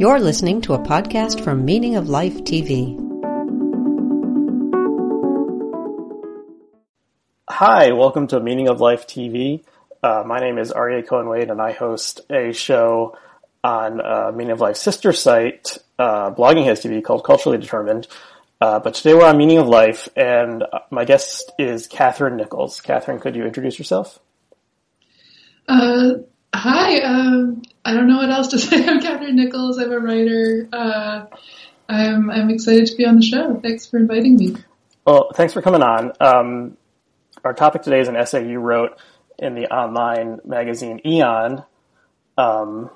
You're listening to a podcast from Meaning of Life TV. Hi, welcome to Meaning of Life TV. Uh, my name is Aryeh Cohen Wade, and I host a show on uh, Meaning of Life's sister site, uh, Blogging Heads TV, called Culturally Determined. Uh, but today we're on Meaning of Life, and my guest is Catherine Nichols. Catherine, could you introduce yourself? Uh, hi, um, I don't know what else to say. I'm Catherine Nichols. I'm a writer. Uh, I'm, I'm excited to be on the show. Thanks for inviting me. Well, thanks for coming on. Um, our topic today is an essay you wrote in the online magazine Aeon, um,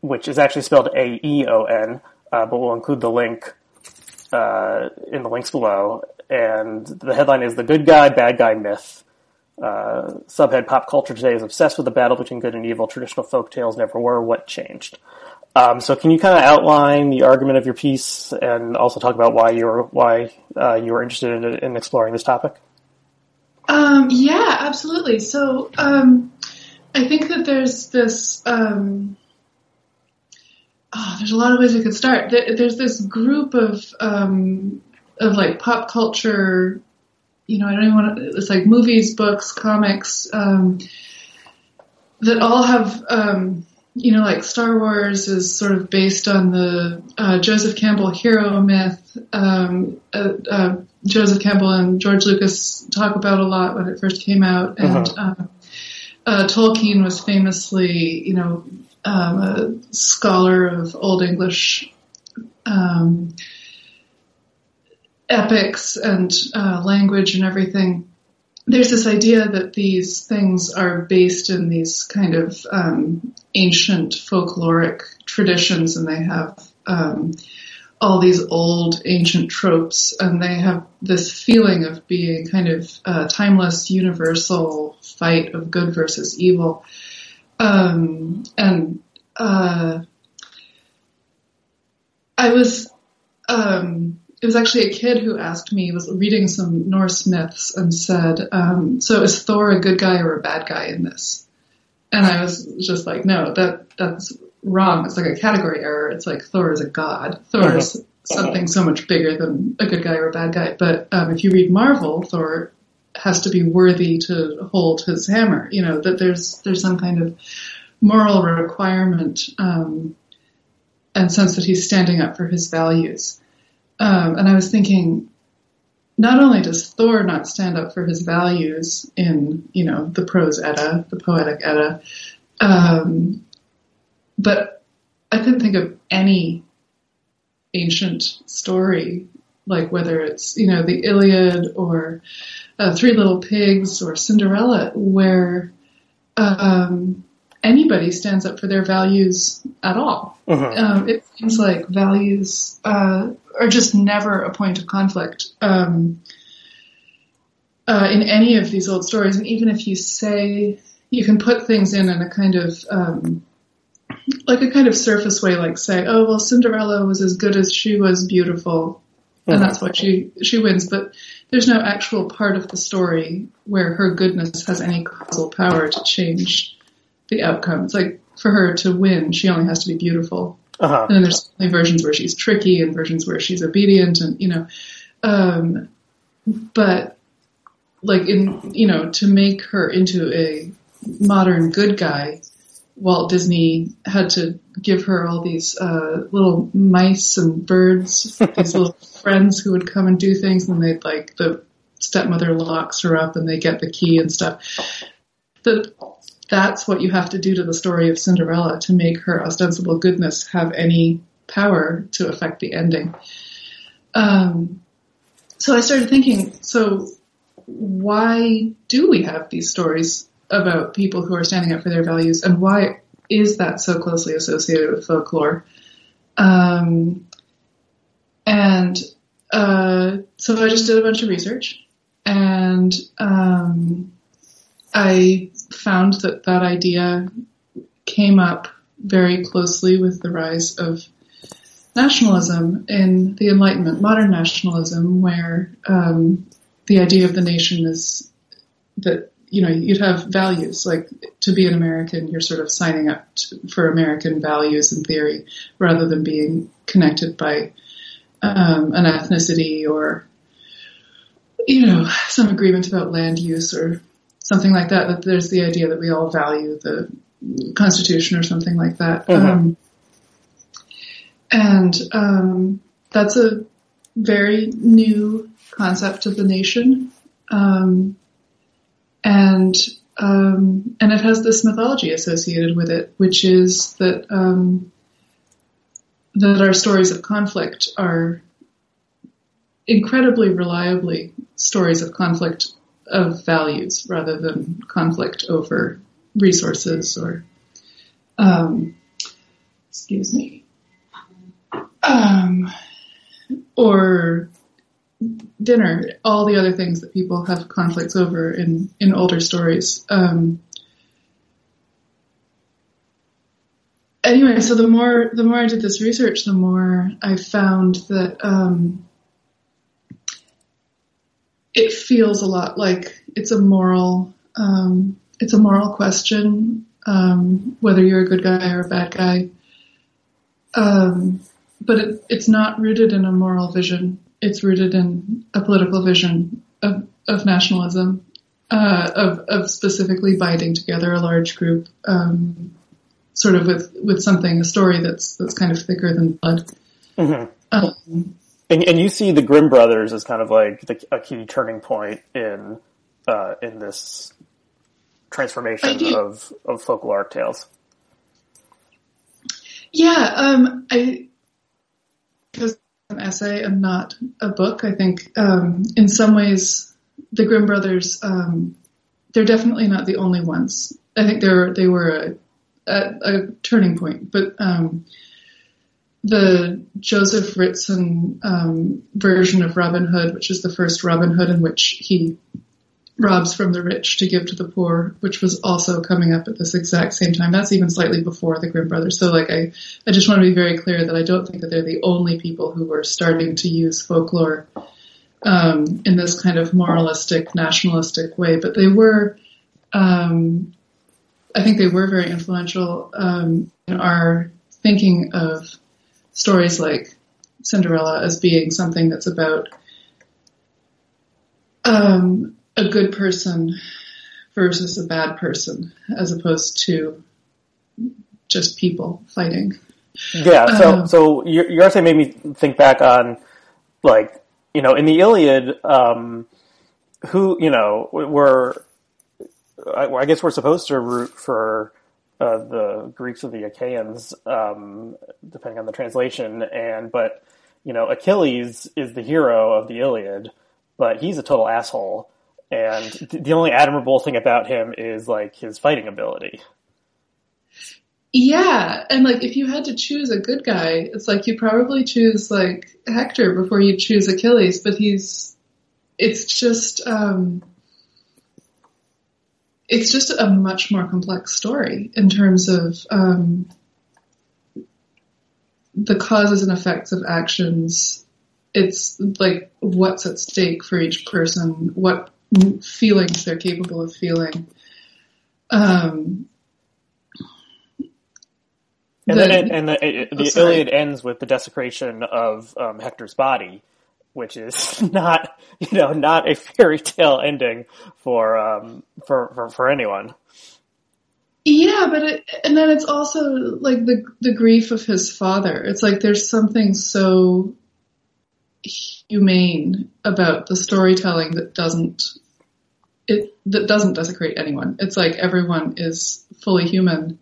which is actually spelled A E O N, uh, but we'll include the link uh, in the links below. And the headline is "The Good Guy Bad Guy Myth." Uh, subhead: Pop culture today is obsessed with the battle between good and evil. Traditional folk tales never were. What changed? Um, so, can you kind of outline the argument of your piece and also talk about why you were why uh, you were interested in, in exploring this topic? Um, yeah, absolutely. So um, I think that there's this. Oh, there's a lot of ways we could start. There's this group of um, of like pop culture. You know, I don't even want to. It's like movies, books, comics um, that all have. Um, you know, like Star Wars is sort of based on the uh, Joseph Campbell hero myth. Um, uh, uh, Joseph Campbell and George Lucas talk about a lot when it first came out, and uh-huh. uh, Tolkien was famously, you know, um, a scholar of Old English um, epics and uh, language and everything there's this idea that these things are based in these kind of um, ancient folkloric traditions, and they have um, all these old ancient tropes, and they have this feeling of being kind of timeless, universal fight of good versus evil. Um, and uh, I was um, it was actually a kid who asked me, was reading some Norse myths and said, um, so is Thor a good guy or a bad guy in this? And I was just like, no, that, that's wrong. It's like a category error. It's like Thor is a god. Thor is uh-huh. something so much bigger than a good guy or a bad guy. But, um, if you read Marvel, Thor has to be worthy to hold his hammer. You know, that there's, there's some kind of moral requirement, um, and sense that he's standing up for his values. Um, and I was thinking, not only does Thor not stand up for his values in, you know, the prose Edda, the poetic Edda, um, but I couldn't think of any ancient story, like whether it's, you know, the Iliad or uh, Three Little Pigs or Cinderella, where um, anybody stands up for their values at all. Uh-huh. Um, it seems like values uh, are just never a point of conflict um, uh, in any of these old stories. And even if you say you can put things in in a kind of um, like a kind of surface way, like say, oh well, Cinderella was as good as she was beautiful, uh-huh. and that's why she she wins. But there's no actual part of the story where her goodness has any causal power to change the outcome. It's like for her to win, she only has to be beautiful. Uh-huh. And then there's versions where she's tricky and versions where she's obedient and, you know, um, but like in, you know, to make her into a modern good guy, Walt Disney had to give her all these uh, little mice and birds, these little friends who would come and do things, and they'd like the stepmother locks her up and they get the key and stuff. The that's what you have to do to the story of Cinderella to make her ostensible goodness have any power to affect the ending. Um, so I started thinking, so why do we have these stories about people who are standing up for their values, and why is that so closely associated with folklore? Um, and uh, so I just did a bunch of research, and um, I found that that idea came up very closely with the rise of nationalism in the Enlightenment, modern nationalism, where um, the idea of the nation is that you know, you'd have values like to be an American, you're sort of signing up to, for American values in theory, rather than being connected by um, an ethnicity or, you know, some agreement about land use or something like that. That there's the idea that we all value the Constitution or something like that. Mhm. Um, and um, that's a very new concept of the nation. Um, and um, and it has this mythology associated with it, which is that um, that our stories of conflict are incredibly reliably stories of conflict of values rather than conflict over resources or um, excuse me um, or dinner, all the other things that people have conflicts over in, in older stories. Um, anyway, so the more the more I did this research, the more I found that um, it feels a lot like it's a moral um, it's a moral question um, whether you're a good guy or a bad guy. Um, but it, it's not rooted in a moral vision. It's rooted in a political vision of, of nationalism, uh, of, of specifically binding together a large group, um, sort of with, with something, a story that's, that's kind of thicker than blood. Mhm. And, and you see the Grimm brothers as kind of like the, a key turning point in uh, in this transformation of of folkloric tales. Yeah, um, I because it's an essay and not a book. I think um, in some ways the Grimm brothers um, they're definitely not the only ones. I think they're they were a, a, a turning point, but um, the Joseph Ritson um, version of Robin Hood, which is the first Robin Hood in which he robs from the rich to give to the poor, which was also coming up at this exact same time. That's even slightly before the Grimm brothers. So like I, I just want to be very clear that I don't think that they're the only people who were starting to use folklore um, in this kind of moralistic, nationalistic way, but they were, um, I think they were very influential um, in our thinking of stories like Cinderella as being something that's about um, a good person versus a bad person, as opposed to just people fighting. Yeah, so Um, so your, your essay made me think back on like you know in the Iliad, um, who you know were I, I guess we're supposed to root for uh, the Greeks or the Achaeans, um, depending on the translation, and but you know Achilles is the hero of the Iliad, but he's a total asshole, and th- the only admirable thing about him is like his fighting ability. Yeah, and like if you had to choose a good guy, it's like you probably choose like Hector before you choose Achilles, but he's it's just um it's just a much more complex story in terms of um the causes and effects of actions. It's like what's at stake for each person, what feelings they're capable of feeling. Um, And The- then it, and the, it, Oh, the sorry. Iliad ends with the desecration of um, Hector's body, which is not you know not a fairy tale ending for um, for, for for anyone. Yeah, but it, and then it's also like the the grief of his father. It's like there's something so humane about the storytelling that doesn't it that doesn't desecrate anyone. It's like everyone is fully human.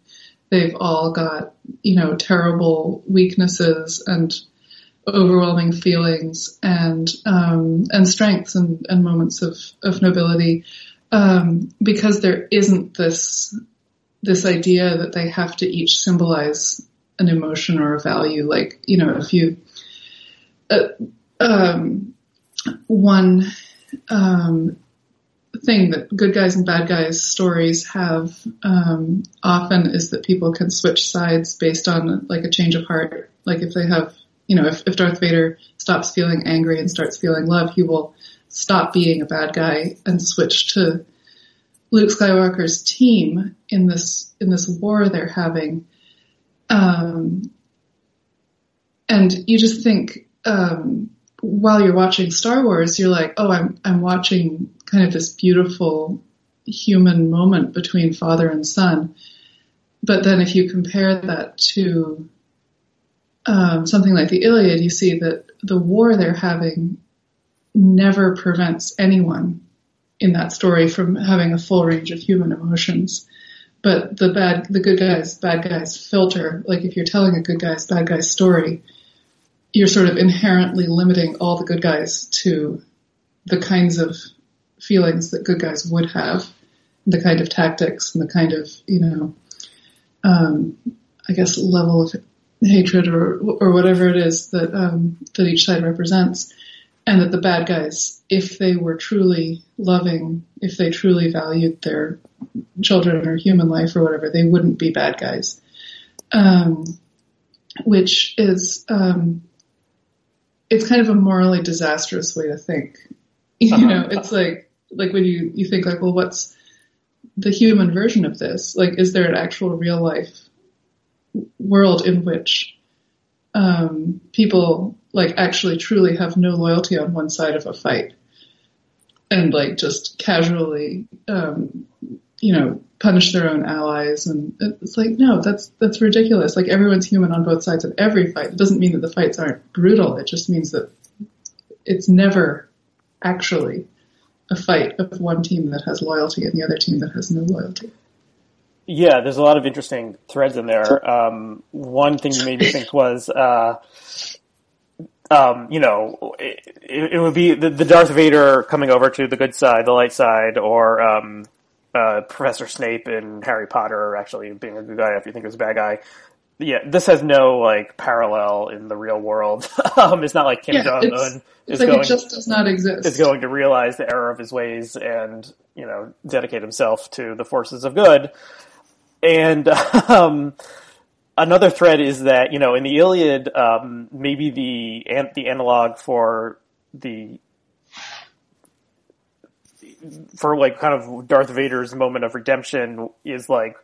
They've all got, you know, terrible weaknesses and overwhelming feelings and um, and strengths and, and moments of, of nobility. Um, because there isn't this this idea that they have to each symbolize an emotion or a value. Like, you know, if you, uh, um, one, um, thing that good guys and bad guys stories have, um, often is that people can switch sides based on like a change of heart. Like if they have, you know, if, if Darth Vader stops feeling angry and starts feeling love, he will stop being a bad guy and switch to Luke Skywalker's team in this in this war they're having, um, and you just think um, while you're watching Star Wars, you're like, oh, I'm I'm watching kind of this beautiful human moment between father and son. But then if you compare that to um, something like the Iliad, you see that the war they're having never prevents anyone in that story from having a full range of human emotions. But the bad, the good guys, bad guys filter. Like if you're telling a good guys, bad guys story, you're sort of inherently limiting all the good guys to the kinds of feelings that good guys would have, the kind of tactics and the kind of, you know, um, I guess level of hatred or or whatever it is that um, that each side represents and that the bad guys, if they were truly loving, if they truly valued their children or human life or whatever, they wouldn't be bad guys. Um, which is, um, it's kind of a morally disastrous way to think. You uh-huh. know, it's like, like when you, you think like, well, what's the human version of this? Like, is there an actual real life world in which um, people like actually truly have no loyalty on one side of a fight and like just casually um, you know punish their own allies and it's like no that's that's ridiculous. Like everyone's human on both sides of every fight. It doesn't mean that the fights aren't brutal. It just means that it's never actually a fight of one team that has loyalty and the other team that has no loyalty yeah, there's a lot of interesting threads in there. Um, one thing you made me think was, uh, um, you know, it, it, would be the, the, Darth Vader coming over to the good side, the light side, or um, uh, Professor Snape in Harry Potter actually being a good guy after you think he was a bad guy. Yeah, this has no like parallel in the real world. um, it's not like Kim yeah, Jong Un is like going. It just does not exist. Is going to realize the error of his ways and you know dedicate himself to the forces of good. And um, another thread is that you know in the Iliad, um, maybe the the analog for the for like kind of Darth Vader's moment of redemption is like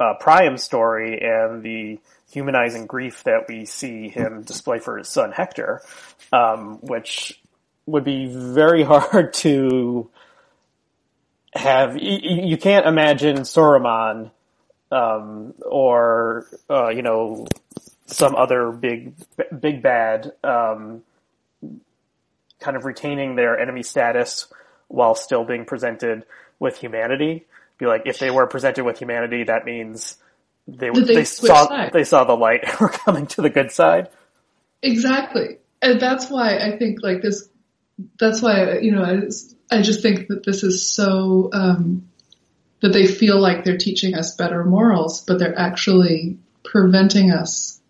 uh, Priam's story and the humanizing grief that we see him display for his son Hector, um, which would be very hard to have. You, you can't imagine Saruman um, or uh, you know some other big big bad um, kind of retaining their enemy status while still being presented with humanity. Be like if they were presented with humanity, that means they they, they saw sides? they saw the light and were coming to the good side. Exactly, and that's why I think like this. That's why you know I, I just think that this is so um, that they feel like they're teaching us better morals, but they're actually preventing us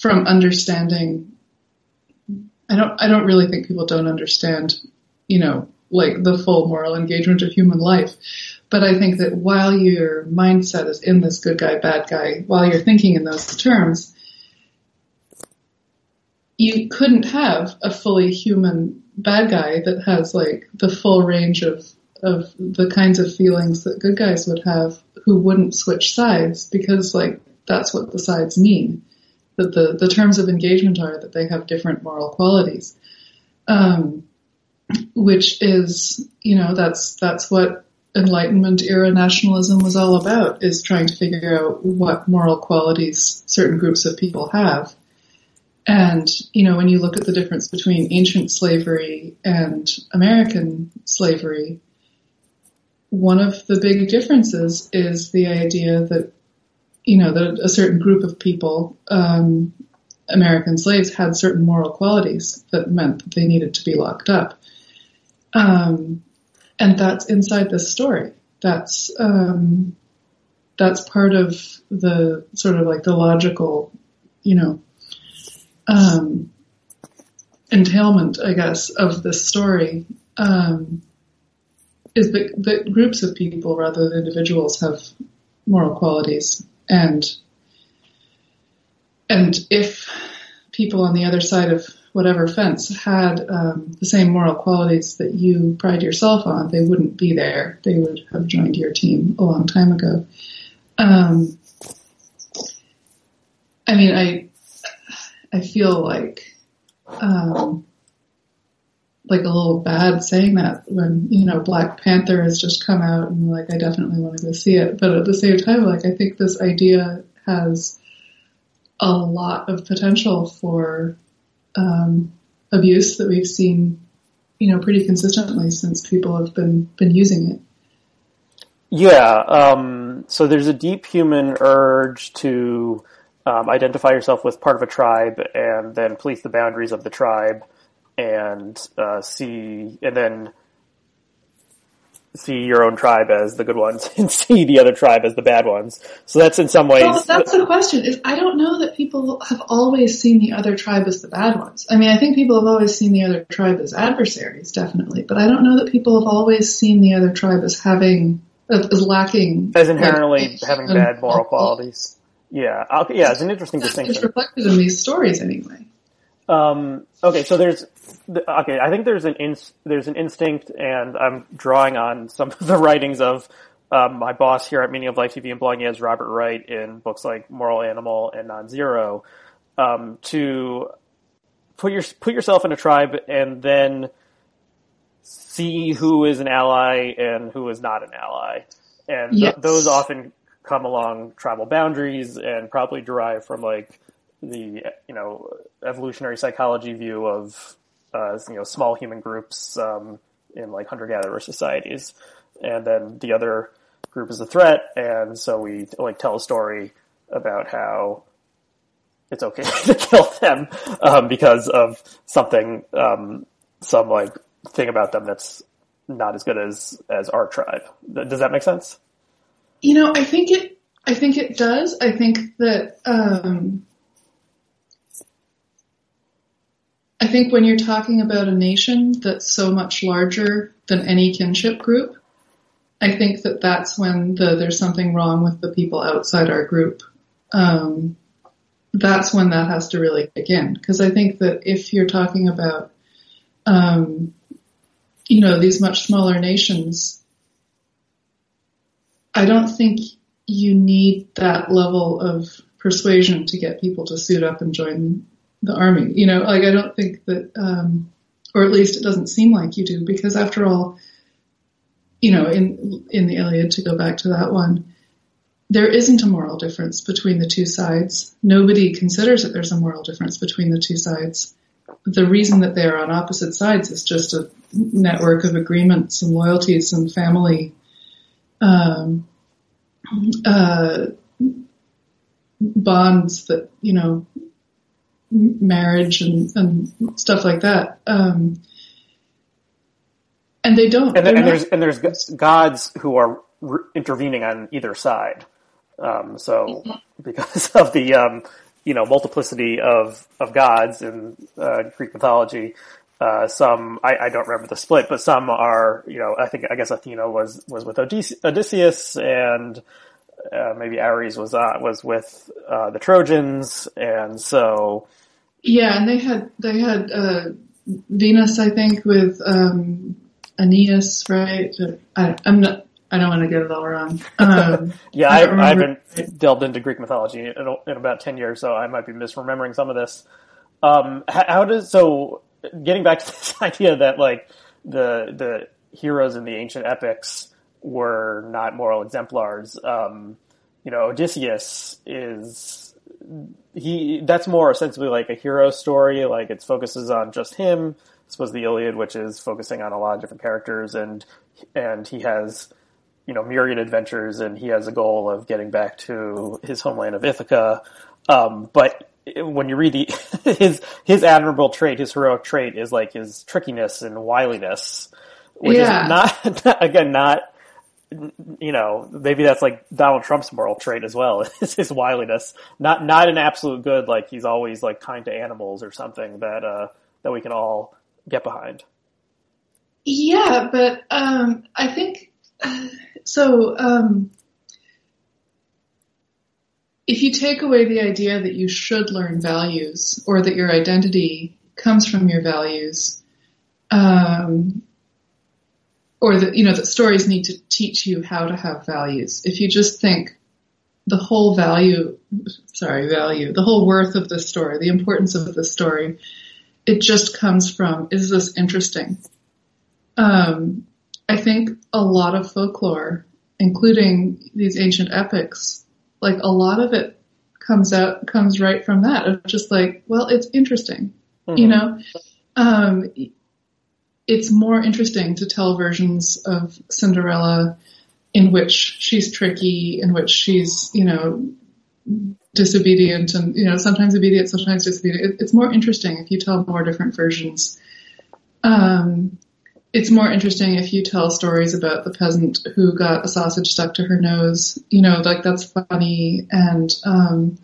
from understanding. I don't, I don't really think people don't understand, you know, like the full moral engagement of human life. But I think that while your mindset is in this good guy, bad guy, while you're thinking in those terms, you couldn't have a fully human bad guy that has like the full range of of the kinds of feelings that good guys would have who wouldn't switch sides because like that's what the sides mean. That the, the terms of engagement are that they have different moral qualities. Um, which is, you know, that's, that's what Enlightenment era nationalism was all about, is trying to figure out what moral qualities certain groups of people have. And, you know, when you look at the difference between ancient slavery and American slavery, one of the big differences is the idea that, you know, that a certain group of people, um, American slaves had certain moral qualities that meant that they needed to be locked up. Um, and that's inside this story. That's, um, that's part of the sort of like the logical, you know, um, entailment, I guess, of this story. Um, is that, that groups of people rather than individuals have moral qualities and and if people on the other side of whatever fence had um, the same moral qualities that you pride yourself on, they wouldn't be there. They would have joined your team a long time ago. Um, I mean, I I feel like um, like a little bad saying that when you know Black Panther has just come out and like I definitely want to go see it, but at the same time, like I think this idea has a lot of potential for um, abuse that we've seen, you know, pretty consistently since people have been been using it. Yeah. Um, so there's a deep human urge to um, identify yourself with part of a tribe and then police the boundaries of the tribe and uh, see, and then see your own tribe as the good ones and see the other tribe as the bad ones. So that's in some ways. Well, that's the question. Is I don't know that people have always seen the other tribe as the bad ones. I mean, I think people have always seen the other tribe as adversaries, definitely, but I don't know that people have always seen the other tribe as having as lacking as inherently like, having bad moral qualities. Yeah, yeah, it's an interesting distinction. It's reflected in these stories anyway. Um, okay, so there's okay. I think there's an ins, there's an instinct, and I'm drawing on some of the writings of um, my boss here at Meaning of Life TV and blogging as Robert Wright in books like Moral Animal and Non-Zero, um, to put your put yourself in a tribe and then see who is an ally and who is not an ally, and yes. th- those often come along tribal boundaries and probably derive from like the you know evolutionary psychology view of uh, you know small human groups um, in like hunter gatherer societies, and then the other group is a threat, and so we like tell a story about how it's okay to kill them um, because of something um, some like thing about them that's not as good as as our tribe. Does that make sense? You know, I think it. I think it does. I think that um, I think when you're talking about a nation that's so much larger than any kinship group, I think that that's when the, there's something wrong with the people outside our group. Um, that's when that has to really kick in. Because I think that if you're talking about, um, you know, these much smaller nations, I don't think you need that level of persuasion to get people to suit up and join the army. You know, like I don't think that, um, or at least it doesn't seem like you do, because after all, you know, in in the Iliad, to go back to that one, there isn't a moral difference between the two sides. Nobody considers that there's a moral difference between the two sides. The reason that they're on opposite sides is just a network of agreements and loyalties and family um, uh, bonds that you know marriage and, and stuff like that. Um, and they don't. And, and there's and there's gods who are re- intervening on either side. Um, so mm-hmm. because of the um, you know multiplicity of of gods in uh, Greek mythology, uh, some I, I, don't remember the split, but some are you know I think I guess Athena was was with Odysseus and uh, maybe Ares was uh, was with uh, the Trojans, and so yeah, and they had they had uh, Venus, I think, with um, Aeneas, right? I, am not. I don't want to get it all wrong. Um, yeah, I, I, I, haven't delved into Greek mythology in, in, about ten years, so I might be misremembering some of this. Um, how, how does so? Getting back to this idea that like the the heroes in the ancient epics were not moral exemplars. Um, you know, Odysseus is he that's more ostensibly like a hero story. Like it focuses on just him. I suppose the Iliad, which is focusing on a lot of different characters, and and he has you know myriad adventures, and he has a goal of getting back to his homeland of Ithaca. Um, but when you read the his his admirable trait, his heroic trait is like his trickiness and wiliness, which yeah. is not again not you know, maybe that's like Donald Trump's moral trait as well, is his wiliness. Not not an absolute good, like he's always like kind to animals or something that uh that we can all get behind. Yeah, but um I think so um if you take away the idea that you should learn values or that your identity comes from your values, um, or that you know that stories need to teach you how to have values. If you just think the whole value, sorry, value, the whole worth of the story, the importance of the story, it just comes from is this interesting? Um, I think a lot of folklore, including these ancient epics, like a lot of it comes out comes right from that of just like, well, it's interesting, mm-hmm. you know. Um, it's more interesting to tell versions of Cinderella in which she's tricky, in which she's, you know, disobedient and, you know, sometimes obedient, sometimes disobedient. It, it's more interesting if you tell more different versions. Um, it's more interesting if you tell stories about the peasant who got a sausage stuck to her nose. You know, like that's funny. And um,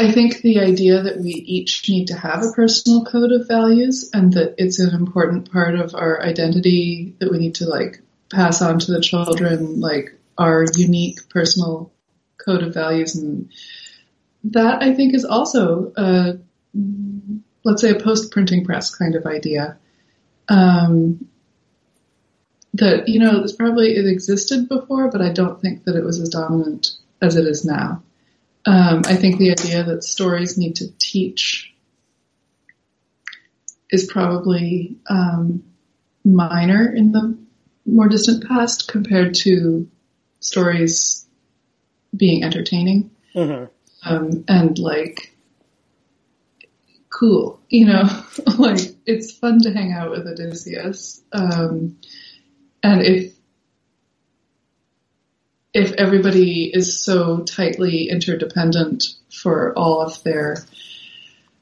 I think the idea that we each need to have a personal code of values and that it's an important part of our identity that we need to like pass on to the children, like our unique personal code of values. And that I think is also a, let's say a post printing press kind of idea um, that you know it's probably it existed before, but I don't think that it was as dominant as it is now. Um, I think the idea that stories need to teach is probably um, minor in the more distant past compared to stories being entertaining mm-hmm. um, and like cool, you know, like it's fun to hang out with Odysseus. Um, and if, if everybody is so tightly interdependent for all of their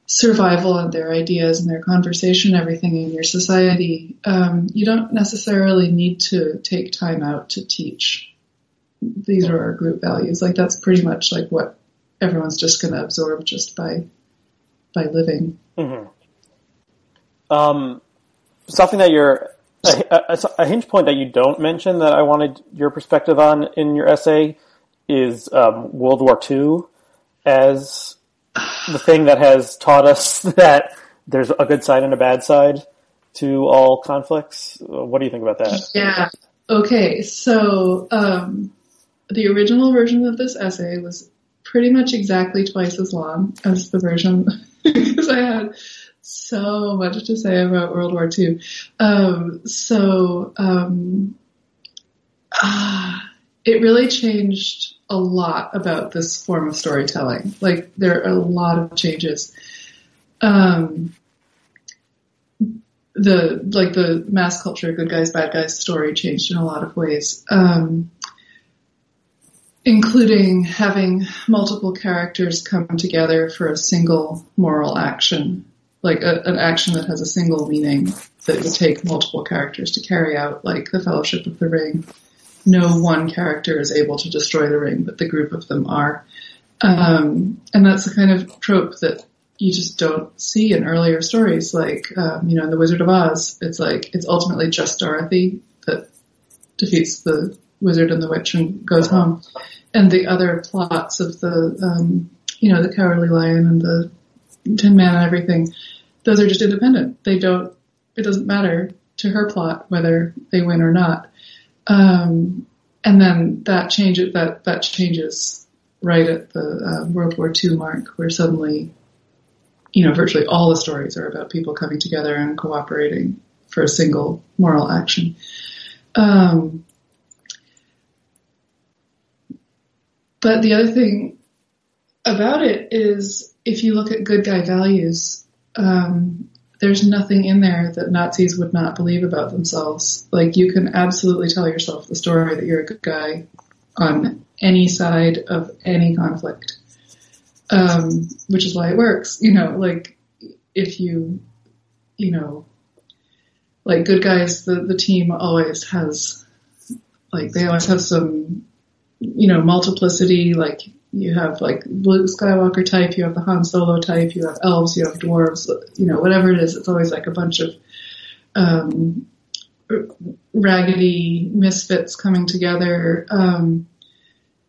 survival and their ideas and their conversation, everything in your society, um, you don't necessarily need to take time out to teach. These are our group values. Like that's pretty much like what everyone's just going to absorb just by by living. Mm-hmm. Um, something that you're a, a, a, hinge point that you don't mention that I wanted your perspective on in your essay is um, World War II as the thing that has taught us that there's a good side and a bad side to all conflicts. What do you think about that? Yeah. Okay. So um, the original version of this essay was pretty much exactly twice as long as the version because I had so much to say about World War II. Um, so um, ah, it really changed a lot about this form of storytelling. Like there are a lot of changes. Um, the like the mass culture, good guys, bad guys story changed in a lot of ways. Um, including having multiple characters come together for a single moral action, like a, an action that has a single meaning that would take multiple characters to carry out, like the Fellowship of the Ring. No one character is able to destroy the ring, but the group of them are. Um, and that's the kind of trope that you just don't see in earlier stories, like um, you know, in The Wizard of Oz. It's like it's ultimately just Dorothy that defeats the wizard and the witch and goes home and the other plots of the, um, you know, the Cowardly Lion and the Tin Man and everything, those are just independent. They don't, it doesn't matter to her plot whether they win or not. Um, and then that changes, that, that changes right at the uh, World War II mark where suddenly, you know, virtually all the stories are about people coming together and cooperating for a single moral action. Um, But the other thing about it is if you look at good guy values, um, there's nothing in there that Nazis would not believe about themselves. Like you can absolutely tell yourself the story that you're a good guy on any side of any conflict. Um, which is why it works. You know, like if you, you know, like good guys, the, the team always has, like they always have some you know, multiplicity, like you have like Luke Skywalker type, you have the Han Solo type, you have elves, you have dwarves, you know, whatever it is, it's always like a bunch of, um, raggedy misfits coming together. Um,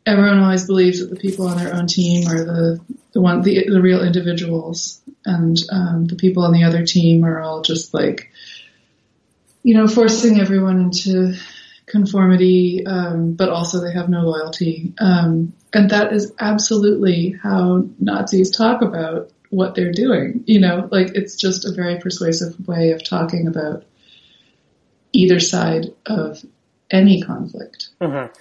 everyone always believes that the people on their own team are the, the one the the real individuals and um, the people on the other team are all just like you know forcing everyone into conformity, um, but also they have no loyalty. Um, and that is absolutely how Nazis talk about what they're doing. You know, like it's just a very persuasive way of talking about either side of any conflict. Mm-hmm.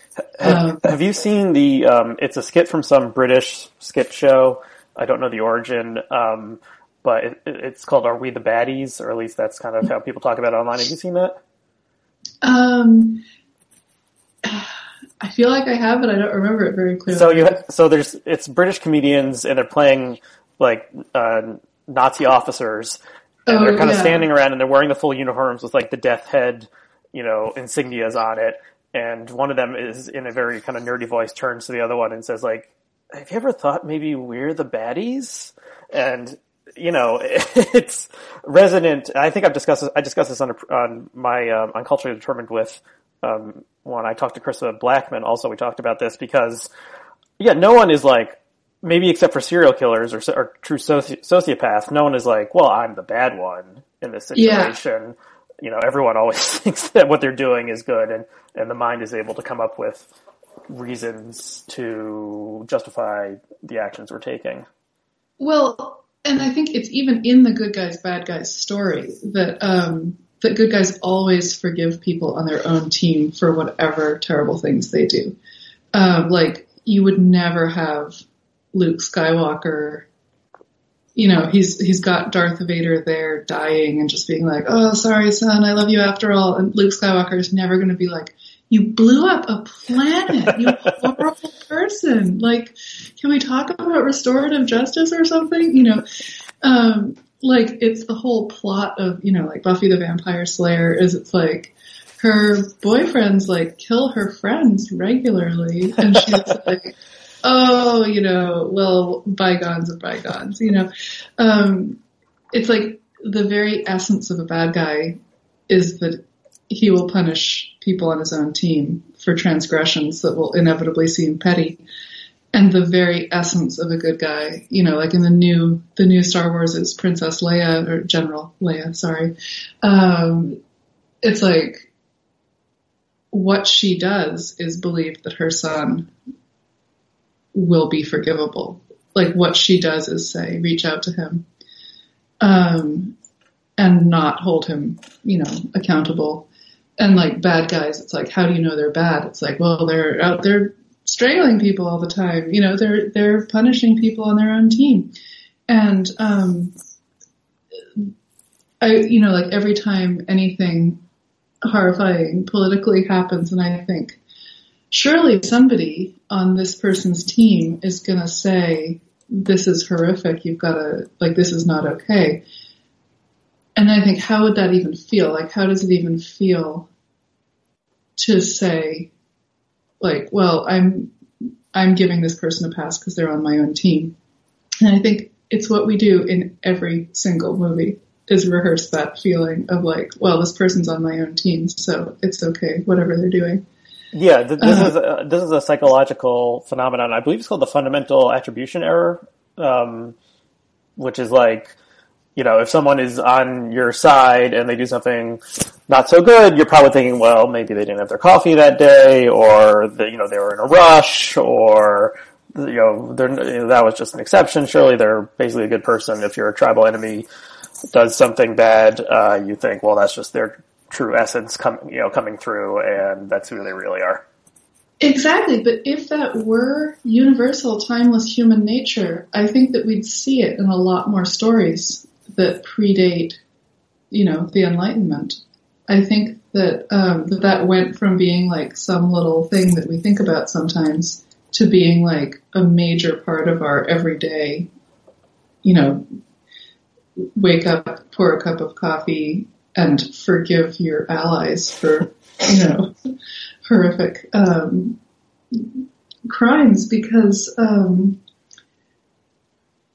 Have, um, have, you seen the? Um, it's a skit from some British skit show. I don't know the origin, um, but it, it's called "Are We the Baddies?" Or at least that's kind of how people talk about it online. Have you seen that? Um, I feel like I have, but I don't remember it very clearly. So you, so there's it's British comedians, and they're playing like uh, Nazi officers, and oh, they're kind yeah. of standing around, and they're wearing the full uniforms with like the death head, you know, insignias on it. And one of them is in a very kind of nerdy voice turns to the other one and says like, "Have you ever thought maybe we're the baddies?" And you know, it's resonant. I think I've discussed this, I discussed this on, a, on my um, on culturally determined with um, when I talked to Krista Blackman. Also, we talked about this because yeah, no one is like maybe except for serial killers or, or true soci- sociopaths. No one is like, well, I'm the bad one in this situation. Yeah. You know, everyone always thinks that what they're doing is good, and and the mind is able to come up with reasons to justify the actions we're taking. Well, and I think it's even in the good guys, bad guys story that um, that good guys always forgive people on their own team for whatever terrible things they do. Um, like you would never have Luke Skywalker. You know, he's he's got Darth Vader there dying and just being like, "Oh, sorry, son, I love you after all." And Luke Skywalker is never going to be like, "You blew up a planet, you horrible person." Like, can we talk about restorative justice or something? You know, um, like it's the whole plot of you know like Buffy the Vampire Slayer is it's like her boyfriends like kill her friends regularly. And she's like oh you know well bygones are bygones you know. Um, it's like the very essence of a bad guy is that he will punish people on his own team for transgressions that will inevitably seem petty and the very essence of a good guy. You know, like in the new the new Star Wars is Princess Leia or General Leia, sorry. Um, it's like what she does is believe that her son will be forgivable. Like what she does is say, reach out to him, um, and not hold him, you know, accountable. And like bad guys, it's like, how do you know they're bad? It's like, well, they're out there strangling people all the time. You know, they're they're punishing people on their own team, and um, I, you know, like every time anything horrifying politically happens, and I think surely somebody on this person's team is going to say, "This is horrific. You've got to like this is not okay." And I think, how would that even feel? Like, how does it even feel to say, like, well, I'm I'm giving this person a pass because they're on my own team. And I think it's what we do in every single movie is rehearse that feeling of like, well, this person's on my own team, so it's okay, whatever they're doing. Yeah, th- this uh, is a, this is a psychological phenomenon. I believe it's called the fundamental attribution error, um, which is like you know, if someone is on your side and they do something not so good, you're probably thinking, well, maybe they didn't have their coffee that day, or the, you know they were in a rush, or you know, you know that was just an exception. Surely they're basically a good person. If your tribal enemy does something bad, uh, you think, well, that's just their true essence coming, you know, coming through, and that's who they really are. Exactly, but if that were universal, timeless human nature, I think that we'd see it in a lot more stories that predate, you know, the Enlightenment. I think that um, that that went from being like some little thing that we think about sometimes to being like a major part of our everyday, you know, wake up, pour a cup of coffee, and forgive your allies for, you know, horrific um, crimes because um,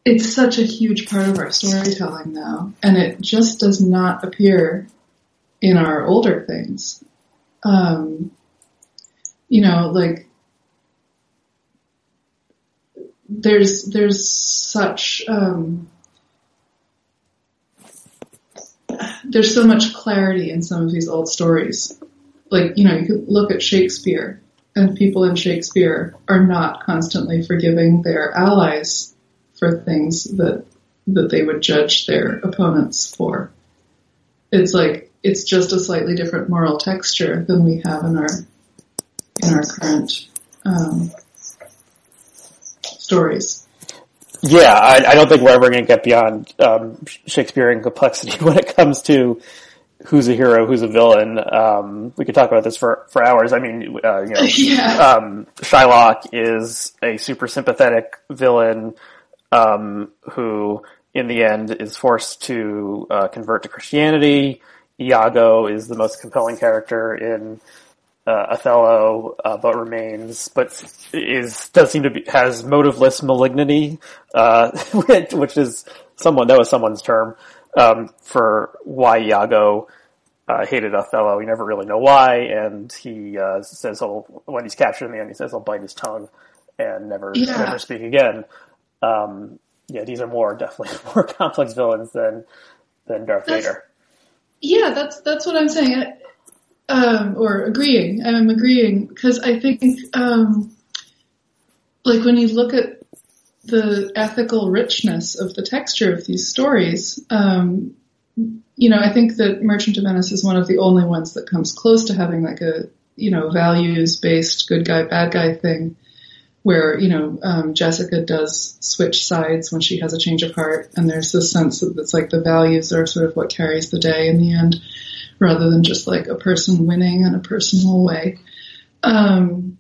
it's such a huge part of our storytelling now, and it just does not appear in our older things. Um, you know, like there's there's such um, there's so much clarity in some of these old stories. Like you know, you could look at Shakespeare, and people in Shakespeare are not constantly forgiving their allies for things that that they would judge their opponents for. It's like it's just a slightly different moral texture than we have in our in our current um, stories. Yeah, I, I, don't think we're ever going to get beyond um, Shakespearean complexity when it comes to who's a hero, who's a villain. Um, we could talk about this for, for hours. I mean, uh, you know, yeah. um, Shylock is a super sympathetic villain um, who, in the end, is forced to uh, convert to Christianity. Iago is the most compelling character in uh, Othello, uh, but remains, but is does seem to be has motiveless malignity, uh, which is someone that was someone's term um, for why Iago uh, hated Othello. You never really know why, and he uh, says he'll when he's captured in the end, he says he'll bite his tongue and never yeah. never speak again. Um, yeah, these are more definitely more complex villains than than Darth that's, Vader. Yeah, that's that's what I'm saying um, or agreeing. I'm agreeing because I think, um, like when you look at the ethical richness of the texture of these stories, um, you know, I think that Merchant of Venice is one of the only ones that comes close to having like a, you know, values based good guy, bad guy thing where, you know, um, Jessica does switch sides when she has a change of heart and there's this sense that it's like the values are sort of what carries the day in the end rather than just like a person winning in a personal way. Um,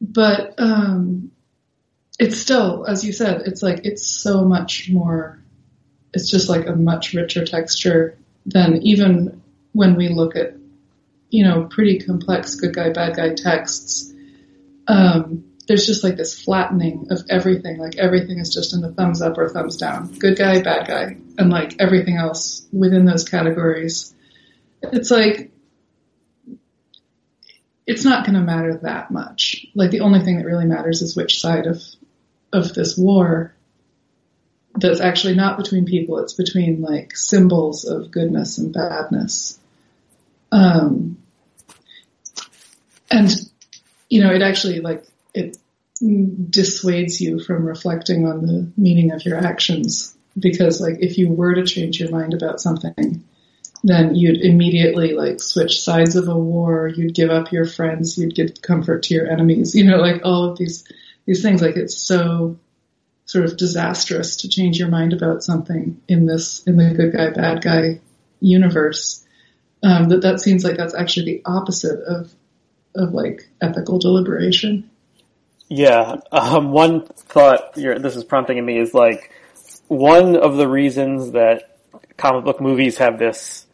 but um, it's still, as you said, it's like it's so much more. It's just like a much richer texture than even when we look at, you know, pretty complex good guy bad guy texts. Um, there's just like this flattening of everything. Like everything is just in the thumbs up or thumbs down. Good guy, bad guy. And like everything else within those categories it's like it's not going to matter that much. Like the only thing that really matters is which side of of this war that's actually not between people. It's between like symbols of goodness and badness. Um, and you know, it actually like it dissuades you from reflecting on the meaning of your actions. Because like if you were to change your mind about something then you'd immediately like switch sides of a war, you'd give up your friends, you'd give comfort to your enemies, you know, like all of these, these things, like it's so sort of disastrous to change your mind about something in this, in the good guy, bad guy universe, um, that that seems like that's actually the opposite of, of like ethical deliberation. Yeah. Um, one thought this is prompting in me is like, one of the reasons that comic book movies have this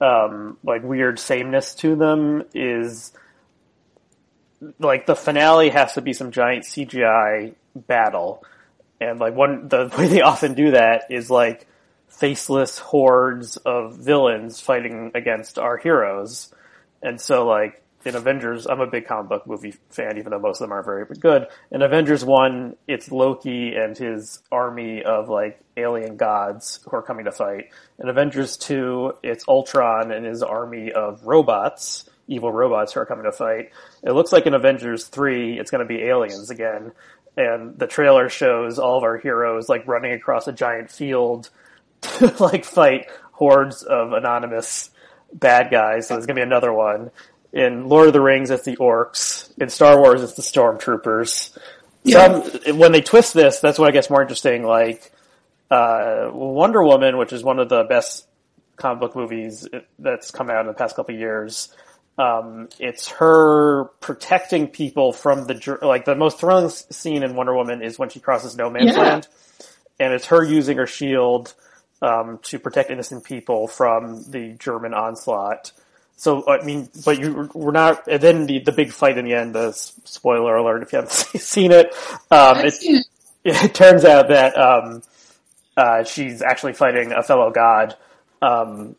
um, like weird sameness to them is like the finale has to be some giant CGI battle, and like one the way they often do that is like faceless hordes of villains fighting against our heroes, and so like in Avengers, I'm a big comic book movie fan, even though most of them aren't very good. In Avengers 1, it's Loki and his army of like alien gods who are coming to fight. In Avengers 2, it's Ultron and his army of robots, evil robots who are coming to fight. It looks like in Avengers 3, it's going to be aliens again. And the trailer shows all of our heroes like running across a giant field to like fight hordes of anonymous bad guys. So there's going to be another one. In Lord of the Rings, it's the orcs. In Star Wars, it's the stormtroopers. Yeah. Some, when they twist this, that's what I guess more interesting. Like uh, Wonder Woman, which is one of the best comic book movies that's come out in the past couple of years. Um, it's her protecting people from the like the most thrilling scene in Wonder Woman is when she crosses no man's yeah. land, and it's her using her shield um, to protect innocent people from the German onslaught. So I mean, but you we're not. And then the the big fight in the end. The spoiler alert if you haven't seen it. Um, it, seen it. it, turns out that um, uh, she's actually fighting a fellow god, um,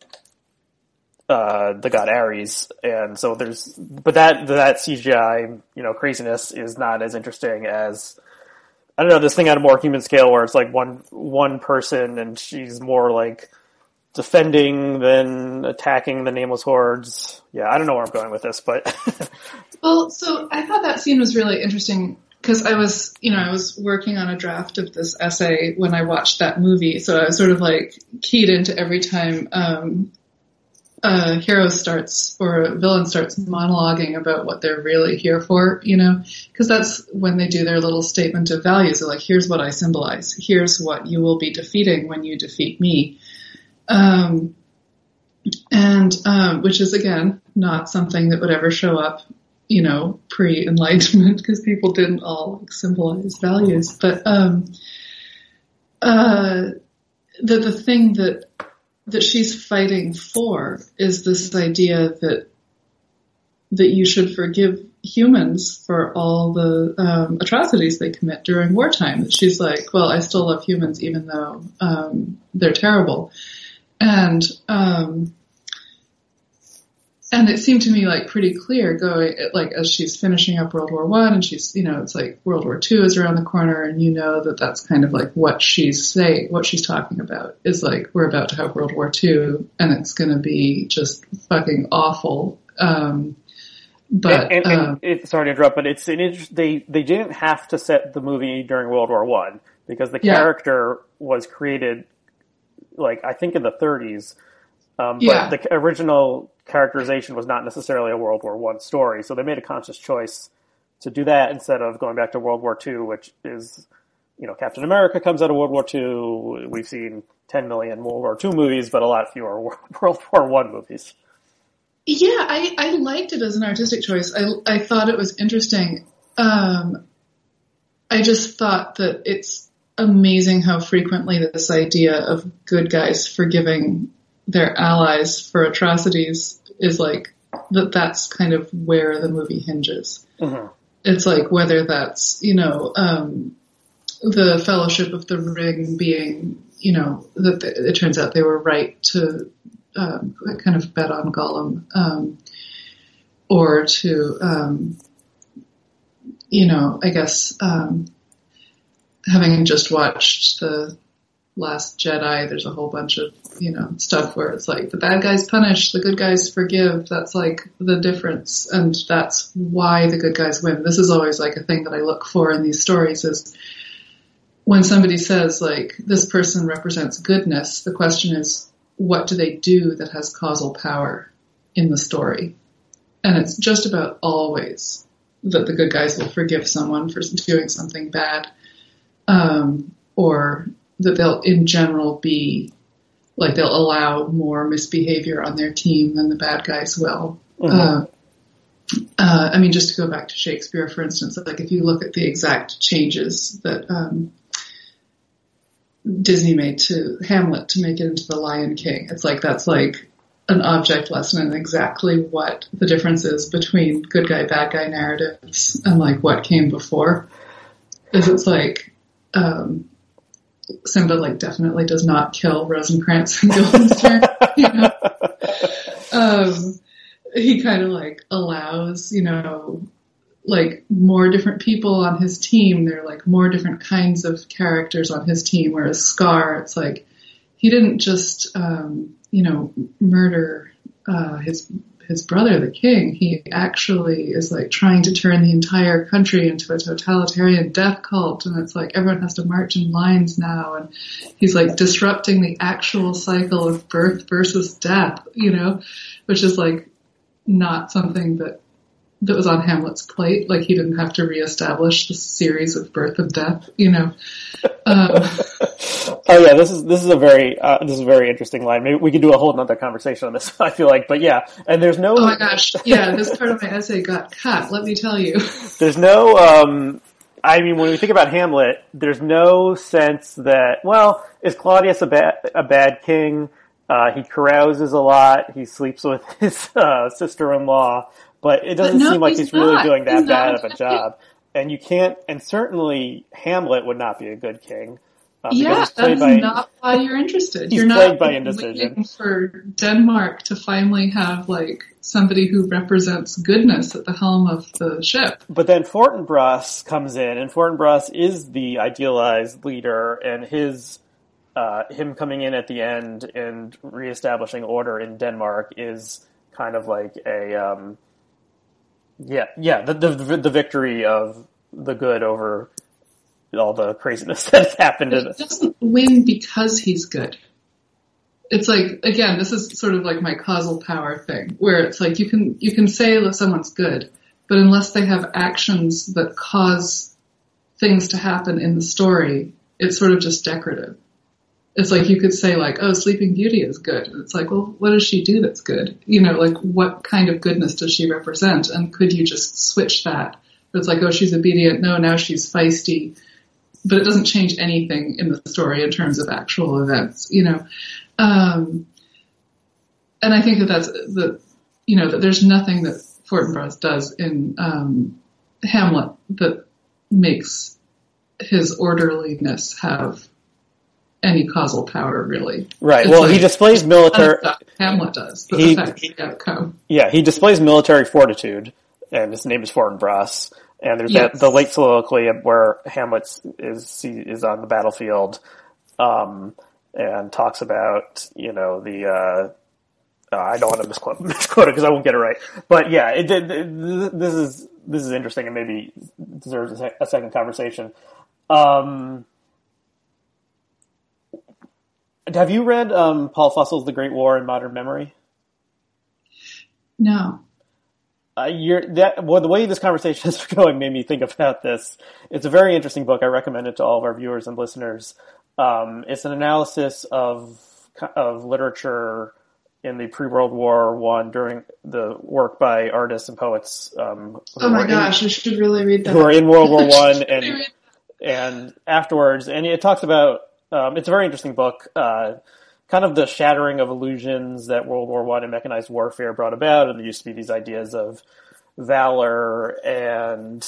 uh, the god Ares, and so there's. But that that CGI you know craziness is not as interesting as I don't know this thing on a more human scale where it's like one one person and she's more like defending then attacking the nameless hordes. Yeah, I don't know where I'm going with this, but well, so I thought that scene was really interesting because I was, you know, I was working on a draft of this essay when I watched that movie, so I was sort of like keyed into every time um, a hero starts or a villain starts monologuing about what they're really here for, you know, because that's when they do their little statement of values. They're like, here's what I symbolize. Here's what you will be defeating when you defeat me. Um, and, um, which is again, not something that would ever show up, you know, pre-enlightenment because people didn't all like, symbolize values. But, um, uh, the, the thing that that she's fighting for is this idea that that you should forgive humans for all the um, atrocities they commit during wartime. She's like, well, I still love humans even though um, they're terrible, and um, and it seemed to me like pretty clear going like as she's finishing up World War One and she's you know it's like World War Two is around the corner and you know that that's kind of like what she's saying what she's talking about is like we're about to have World War Two and it's going to be just fucking awful. Um, but and, and, and um, it, sorry to interrupt, but it's an inter- they they didn't have to set the movie during World War One because the character yeah. was created like I think in the 30s. Um, but yeah. the original characterization was not necessarily a World War One story, so they made a conscious choice to do that instead of going back to World War Two, which is, you know, Captain America comes out of World War Two. We've seen 10 million World War Two movies, but a lot fewer World War One movies. Yeah, I, I liked it as an artistic choice. I, I thought it was interesting. Um, I just thought that it's amazing how frequently this idea of good guys forgiving their allies for atrocities is like that that's kind of where the movie hinges. Mm-hmm. It's like whether that's, you know, um, the Fellowship of the Ring being, you know, that it turns out they were right to um, kind of bet on Gollum, um, or to, um, you know, I guess um, having just watched the Last Jedi, there's a whole bunch of, you know, stuff where it's like the bad guys punish, the good guys forgive. That's like the difference. And that's why the good guys win. This is always like a thing that I look for in these stories is when somebody says like this person represents goodness, the question is what do they do that has causal power in the story? And it's just about always that the good guys will forgive someone for doing something bad. Um, or that they'll in general be like they'll allow more misbehavior on their team than the bad guys will. Mm-hmm. Uh, uh, I mean, just to go back to Shakespeare, for instance, like if you look at the exact changes that um, Disney made to Hamlet to make it into the Lion King, it's like that's like an object lesson in exactly what the difference is between good guy, bad guy narratives and like what came before. Is it's like um, Simba like definitely does not kill Rosencrantz and Guildenstern. you know? um, he kind of like allows, you know, like more different people on his team. There are like more different kinds of characters on his team. Whereas Scar, it's like he didn't just, um, you know, murder uh, his his brother, the king, he actually is like trying to turn the entire country into a totalitarian death cult. And it's like everyone has to march in lines now. And he's like disrupting the actual cycle of birth versus death, you know, which is like not something that that was on Hamlet's plate. Like he didn't have to reestablish the series of birth and death, you know. Um, oh yeah, this is this is a very uh, this is a very interesting line. Maybe we could do a whole another conversation on this. I feel like, but yeah, and there's no. Oh my gosh, yeah, this part of my essay got cut. Let me tell you. There's no. um I mean, when we think about Hamlet, there's no sense that well, is Claudius a bad a bad king? Uh, he carouses a lot. He sleeps with his uh, sister-in-law but it doesn't but no, seem like he's, he's really doing that he's bad of a job. And you can't, and certainly Hamlet would not be a good king. Uh, Yeah, that's by- not why you're interested. He's you're not by indecision. waiting for Denmark to finally have like somebody who represents goodness at the helm of the ship. But then Fortinbras comes in, and Fortinbras is the idealized leader, and his uh, him coming in at the end and reestablishing order in Denmark is kind of like a um, yeah yeah the, the the victory of the good over all the craziness that's happened. He doesn't win because he's good. It's like again, this is sort of like my causal power thing, where it's like you can you can say that someone's good, but unless they have actions that cause things to happen in the story, it's sort of just decorative. It's like you could say like, oh, Sleeping Beauty is good. It's like, well, what does she do that's good? You know, like what kind of goodness does she represent? And could you just switch that? It's like, oh, she's obedient. No, now she's feisty but it doesn't change anything in the story in terms of actual events, you know. Um, and I think that that's the, you know, that there's nothing that Fortinbras does in um, Hamlet that makes his orderliness have any causal power, really. right. It's Well, like- he displays military. Hamlet does He- outcome. Yeah, he displays military fortitude, and his name is Fortinbras. And there's that the late soliloquy where Hamlet is is on the battlefield, um, and talks about you know the uh, uh, I don't want to misquote, misquote it because I won't get it right. But yeah, it, it, it- this is this is interesting and maybe deserves a, a second conversation. Um, have you read um, Paul Fussell's The Great War and Modern Memory? No. Uh, you're that well, the way this conversation is going made me think about this. It's a very interesting book. I recommend it to all of our viewers and listeners. Um, it's an analysis of of literature in the pre World War One during the work by artists and poets. Um, Oh my were in- gosh, I should really read that. who are in World War One and I and afterwards, and it talks about. Um, it's a very interesting book. Uh, kind of the shattering of illusions that World War One and mechanized warfare brought about, and there used to be these ideas of valor and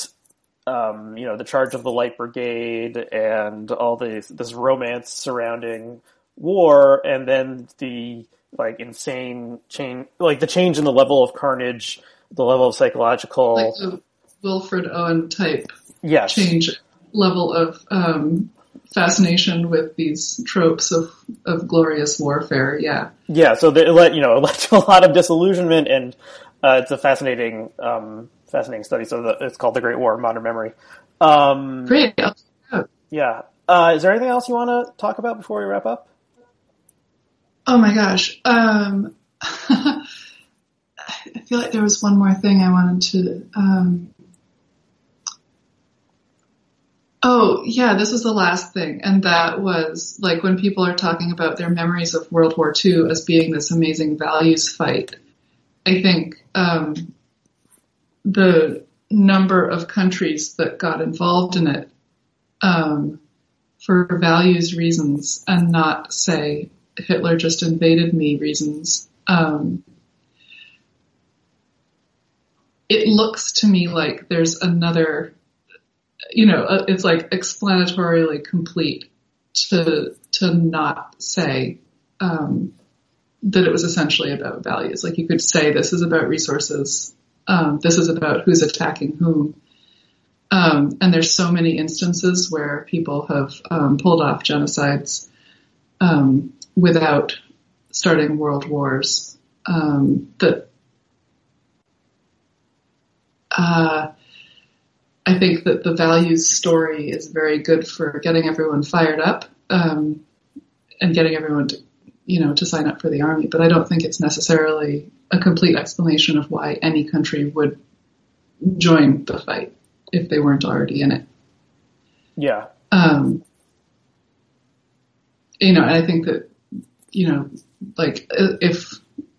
um, you know the charge of the Light Brigade and all this this romance surrounding war, and then the like insane change, like the change in the level of carnage, the level of psychological like Wilfred Owen type yes, change level of um, fascination with these tropes of, of glorious warfare. Yeah. Yeah, so the, it led, you know, it led to a lot of disillusionment, and uh, it's a fascinating, um, fascinating study. So the, it's called "The Great War: of Modern Memory." Um, Great. I'll check it out. yeah. Uh, is there anything else you want to talk about before we wrap up? Oh my gosh. Um, I feel like there was one more thing I wanted to. Um, oh, yeah, this was the last thing. And that was like when people are talking about their memories of World War II as being this amazing values fight. I think um, the number of countries that got involved in it um, for values reasons and not, say, Hitler just invaded me reasons. Um, it looks to me like there's another, you know, uh, it's like explanatorily complete to to not say um, that it was essentially about values. Like you could say this is about resources, um, this is about who's attacking whom. Um, and there's so many instances where people have um, pulled off genocides um, without starting world wars. Um, that uh, I think that the values story is very good for getting everyone fired up um, and getting everyone to, you know, to sign up for the army. But I don't think it's necessarily a complete explanation of why any country would join the fight if they weren't already in it. Yeah, Um, you know, and I think that, you know, like if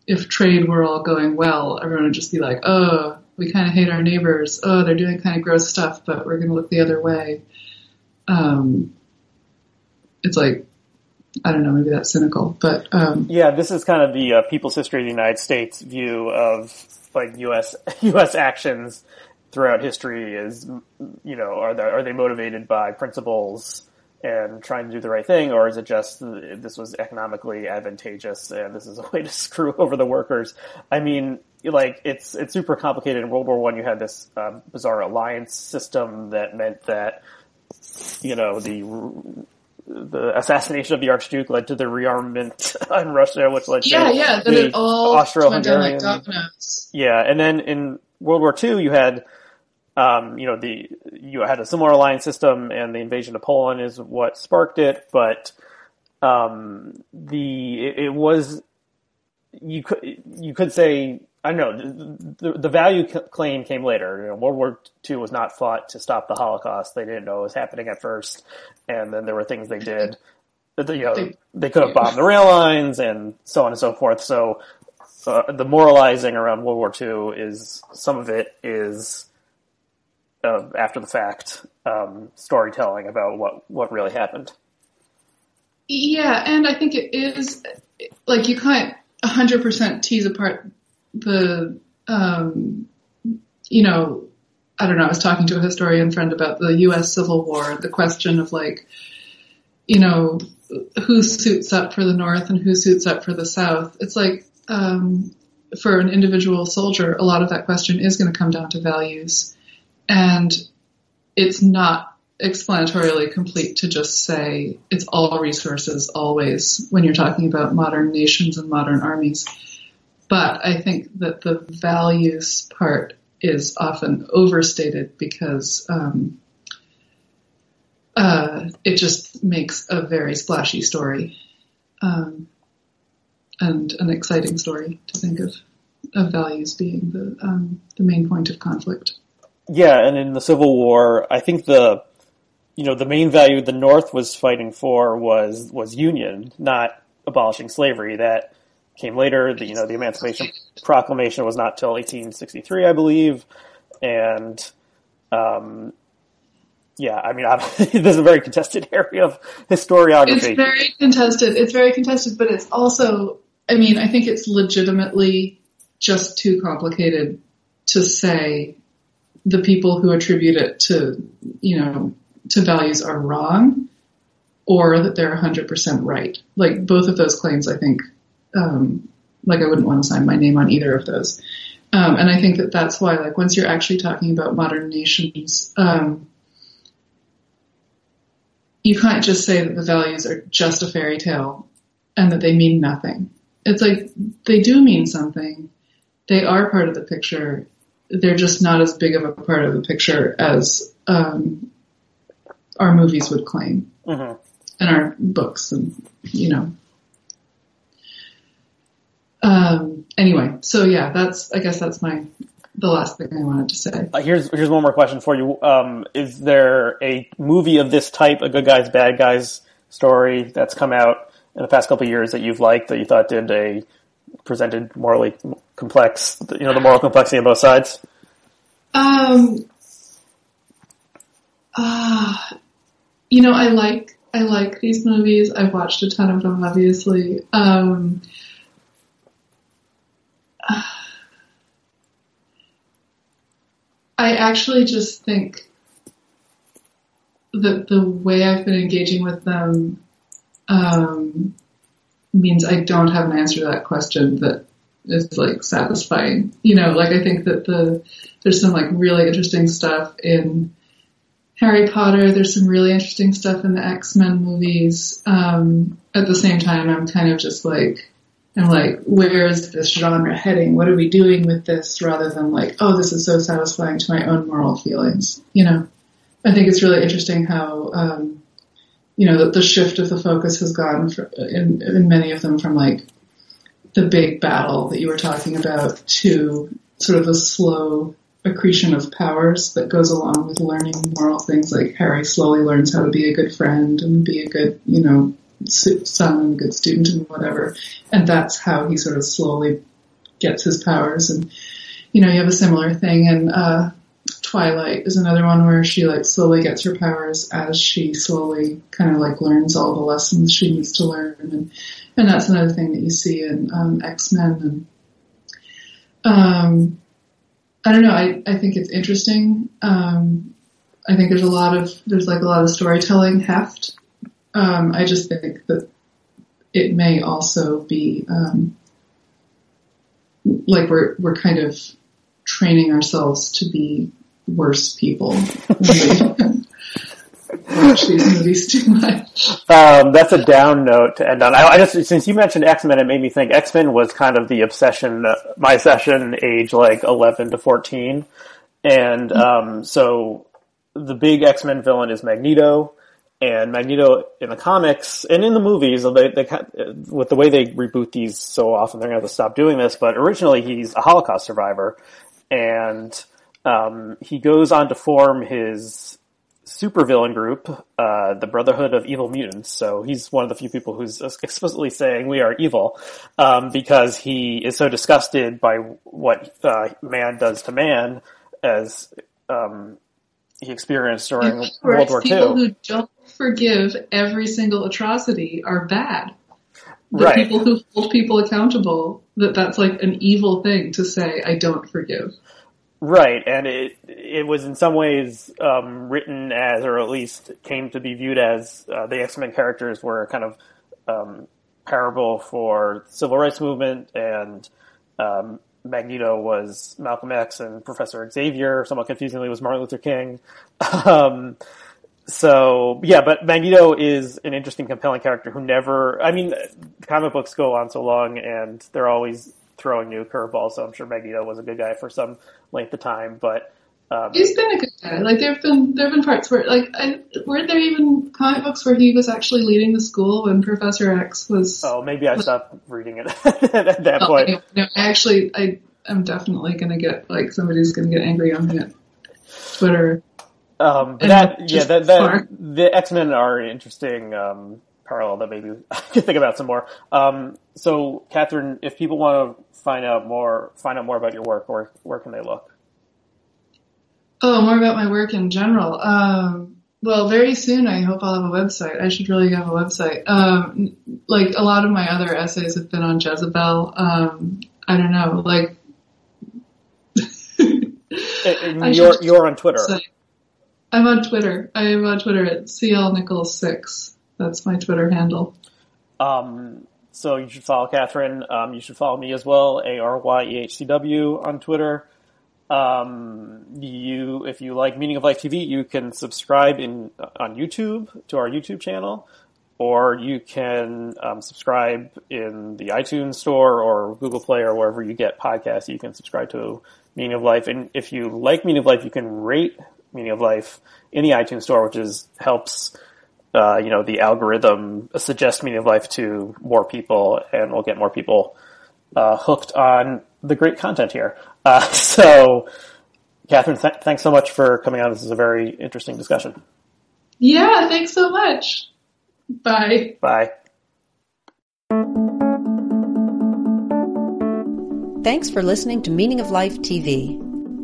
if trade were all going well, everyone would just be like, oh, we kind of hate our neighbors. Oh, they're doing kind of gross stuff, but we're going to look the other way. Um, it's like, I don't know, maybe that's cynical, but um, yeah. This is kind of the uh, People's History of the United States view of like U.S. U.S. actions throughout history. Is you know, are they are they motivated by principles and trying to do the right thing, or is it just this was economically advantageous and this is a way to screw over the workers? I mean, like it's it's super complicated. In World War One, you had this um, bizarre alliance system that meant that you know the the assassination of the Archduke led to the rearmament in Russia, which led yeah, to yeah, then it all Austro-Hungarian. Like yeah, and then in World War II, you had um, you know, the you had a similar alliance system, and the invasion of Poland is what sparked it. But um, the it, it, was you could you could say I don't know the, the value claim came later. You know, World War II was not fought to stop the Holocaust. They didn't know it was happening at first, and then there were things they did. That, you know, they could have bombed the rail lines and so on and so forth. So uh, the moralizing around World War II is some of it is uh, after the fact um, storytelling about what what really happened. Yeah, and I think it is like you can't hundred percent tease apart the um, you know I don't know. I was talking to a historian friend about the U.S. Civil War, the question of like you know who suits up for the North and who suits up for the South. It's like um, for an individual soldier, a lot of that question is going to come down to values and it's not explanatorily complete to just say it's all resources always when you're talking about modern nations and modern armies. But I think that the values part is often overstated because um, uh, it just makes a very splashy story um, and an exciting story to think of of values being the um, the main point of conflict. Yeah, and in the Civil War, I think the you know the main value the North was fighting for was was union, not abolishing slavery. That came later. The you know the Emancipation Proclamation was not till 1863, I believe, and um, yeah, I mean, this is a very contested area of historiography. It's very contested. It's very contested, but it's also, I mean, I think it's legitimately just too complicated to say the people who attribute it to, you know, to values are wrong or that they're 100% right. Like both of those claims, I think, um, like I wouldn't want to sign my name on either of those. Um, and I think that that's why, like, once you're actually talking about modern nations, um, you can't just say that the values are just a fairy tale and that they mean nothing. It's like they do mean something. They are part of the picture they're just not as big of a part of the picture as um, our movies would claim, mm-hmm. and our books, and you know. Um, anyway, so yeah, that's I guess that's my the last thing I wanted to say. Uh, here's here's one more question for you. Um, is there a movie of this type, a good guys bad guys story that's come out in the past couple of years that you've liked that you thought did a presented morally complex, you know, the moral complexity on both sides? Um, uh, you know, I like, I like these movies. I've watched a ton of them, obviously. Um, I actually just think that the way I've been engaging with them um, means I don't have an answer to that question that is like satisfying. You know, like I think that the there's some like really interesting stuff in Harry Potter. There's some really interesting stuff in the X Men movies. Um, at the same time, I'm kind of just like I'm like, where is this genre heading? What are we doing with this? Rather than like, oh, this is so satisfying to my own moral feelings. You know, I think it's really interesting how. Um, you know, the, the shift of the focus has gone for, in, in many of them from like the big battle that you were talking about to sort of the slow accretion of powers that goes along with learning moral things like Harry slowly learns how to be a good friend and be a good, you know, son and good student and whatever. And that's how he sort of slowly gets his powers. And, you know, you have a similar thing in, uh, Twilight is another one where she like slowly gets her powers as she slowly kind of like learns all the lessons she needs to learn. And, and that's another thing that you see in, um, X-Men and, um, I don't know. I, I think it's interesting. Um, I think there's a lot of there's like a lot of storytelling heft Um, I just think that it may also be um, like we're we're kind of training ourselves to be worse people watch these movies too much. Um, that's a down note to end on. I, I just since you mentioned X Men, it made me think X Men was kind of the obsession, uh, my session, age like eleven to fourteen, and um, so the big X Men villain is Magneto. And Magneto in the comics and in the movies, they, they with the way they reboot these so often, they're going to have to stop doing this. But originally, he's a Holocaust survivor, and um, he goes on to form his supervillain group, uh, the Brotherhood of Evil Mutants. So he's one of the few people who's explicitly saying we are evil, um, because he is so disgusted by what uh, man does to man as um, he experienced during World War II. People who don't forgive every single atrocity are bad. The Right. people who hold people accountable, that that's like an evil thing to say, I don't forgive. Right, and it it was in some ways um, written as, or at least came to be viewed as, uh, the X Men characters were kind of um, parable for the civil rights movement, and um, Magneto was Malcolm X, and Professor Xavier, somewhat confusingly, was Martin Luther King. um, so yeah, but Magneto is an interesting, compelling character who never. I mean, comic books go on so long, and they're always throwing new curveballs. So I'm sure Magneto was a good guy for some length of time, but um, He's been a good guy. Like there've been there've been parts where like I, weren't there even comic books where he was actually leading the school when Professor X was. oh, maybe I stopped reading it at that Oh, point. no, no, I actually I am definitely gonna get like somebody's gonna get angry on me at Twitter. Um, but that yeah, that, that the X Men are an interesting um, parallel that maybe I could think about some more. Um, so, Catherine, if people want to find out more, find out more about your work, where where can they look? Oh, more about my work in general. Um, well, very soon I hope I'll have a website. I should really have a website. Um, like a lot of my other essays have been on Jezebel. Um, I don't know, like. And you're you're on Twitter. I'm on Twitter. I am on Twitter at CL Nichols six. That's my Twitter handle. Um, so you should follow Catherine. Um, you should follow me as well, A R Y E H C W on Twitter. Um, you, if you like Meaning of Life TV, you can subscribe in on YouTube to our YouTube channel, or you can um, subscribe in the iTunes Store or Google Play or wherever you get podcasts. You can subscribe to Meaning of Life, and if you like Meaning of Life, you can rate Meaning of Life in the iTunes Store, which is helps uh, you know, the algorithm suggest meaning of life to more people and we'll get more people, uh, hooked on the great content here. Uh, so, Catherine, th- thanks so much for coming on. This is a very interesting discussion. Yeah, thanks so much. Bye. Bye. Thanks for listening to Meaning of Life TV.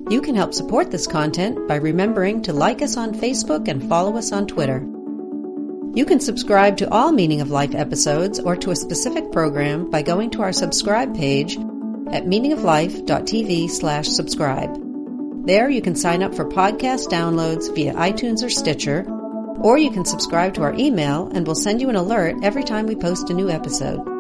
You can help support this content by remembering to like us on Facebook and follow us on Twitter. You can subscribe to all Meaning of Life episodes or to a specific program by going to our subscribe page at meaningoflife.tv slash subscribe. There you can sign up for podcast downloads via iTunes or Stitcher, or you can subscribe to our email and we'll send you an alert every time we post a new episode.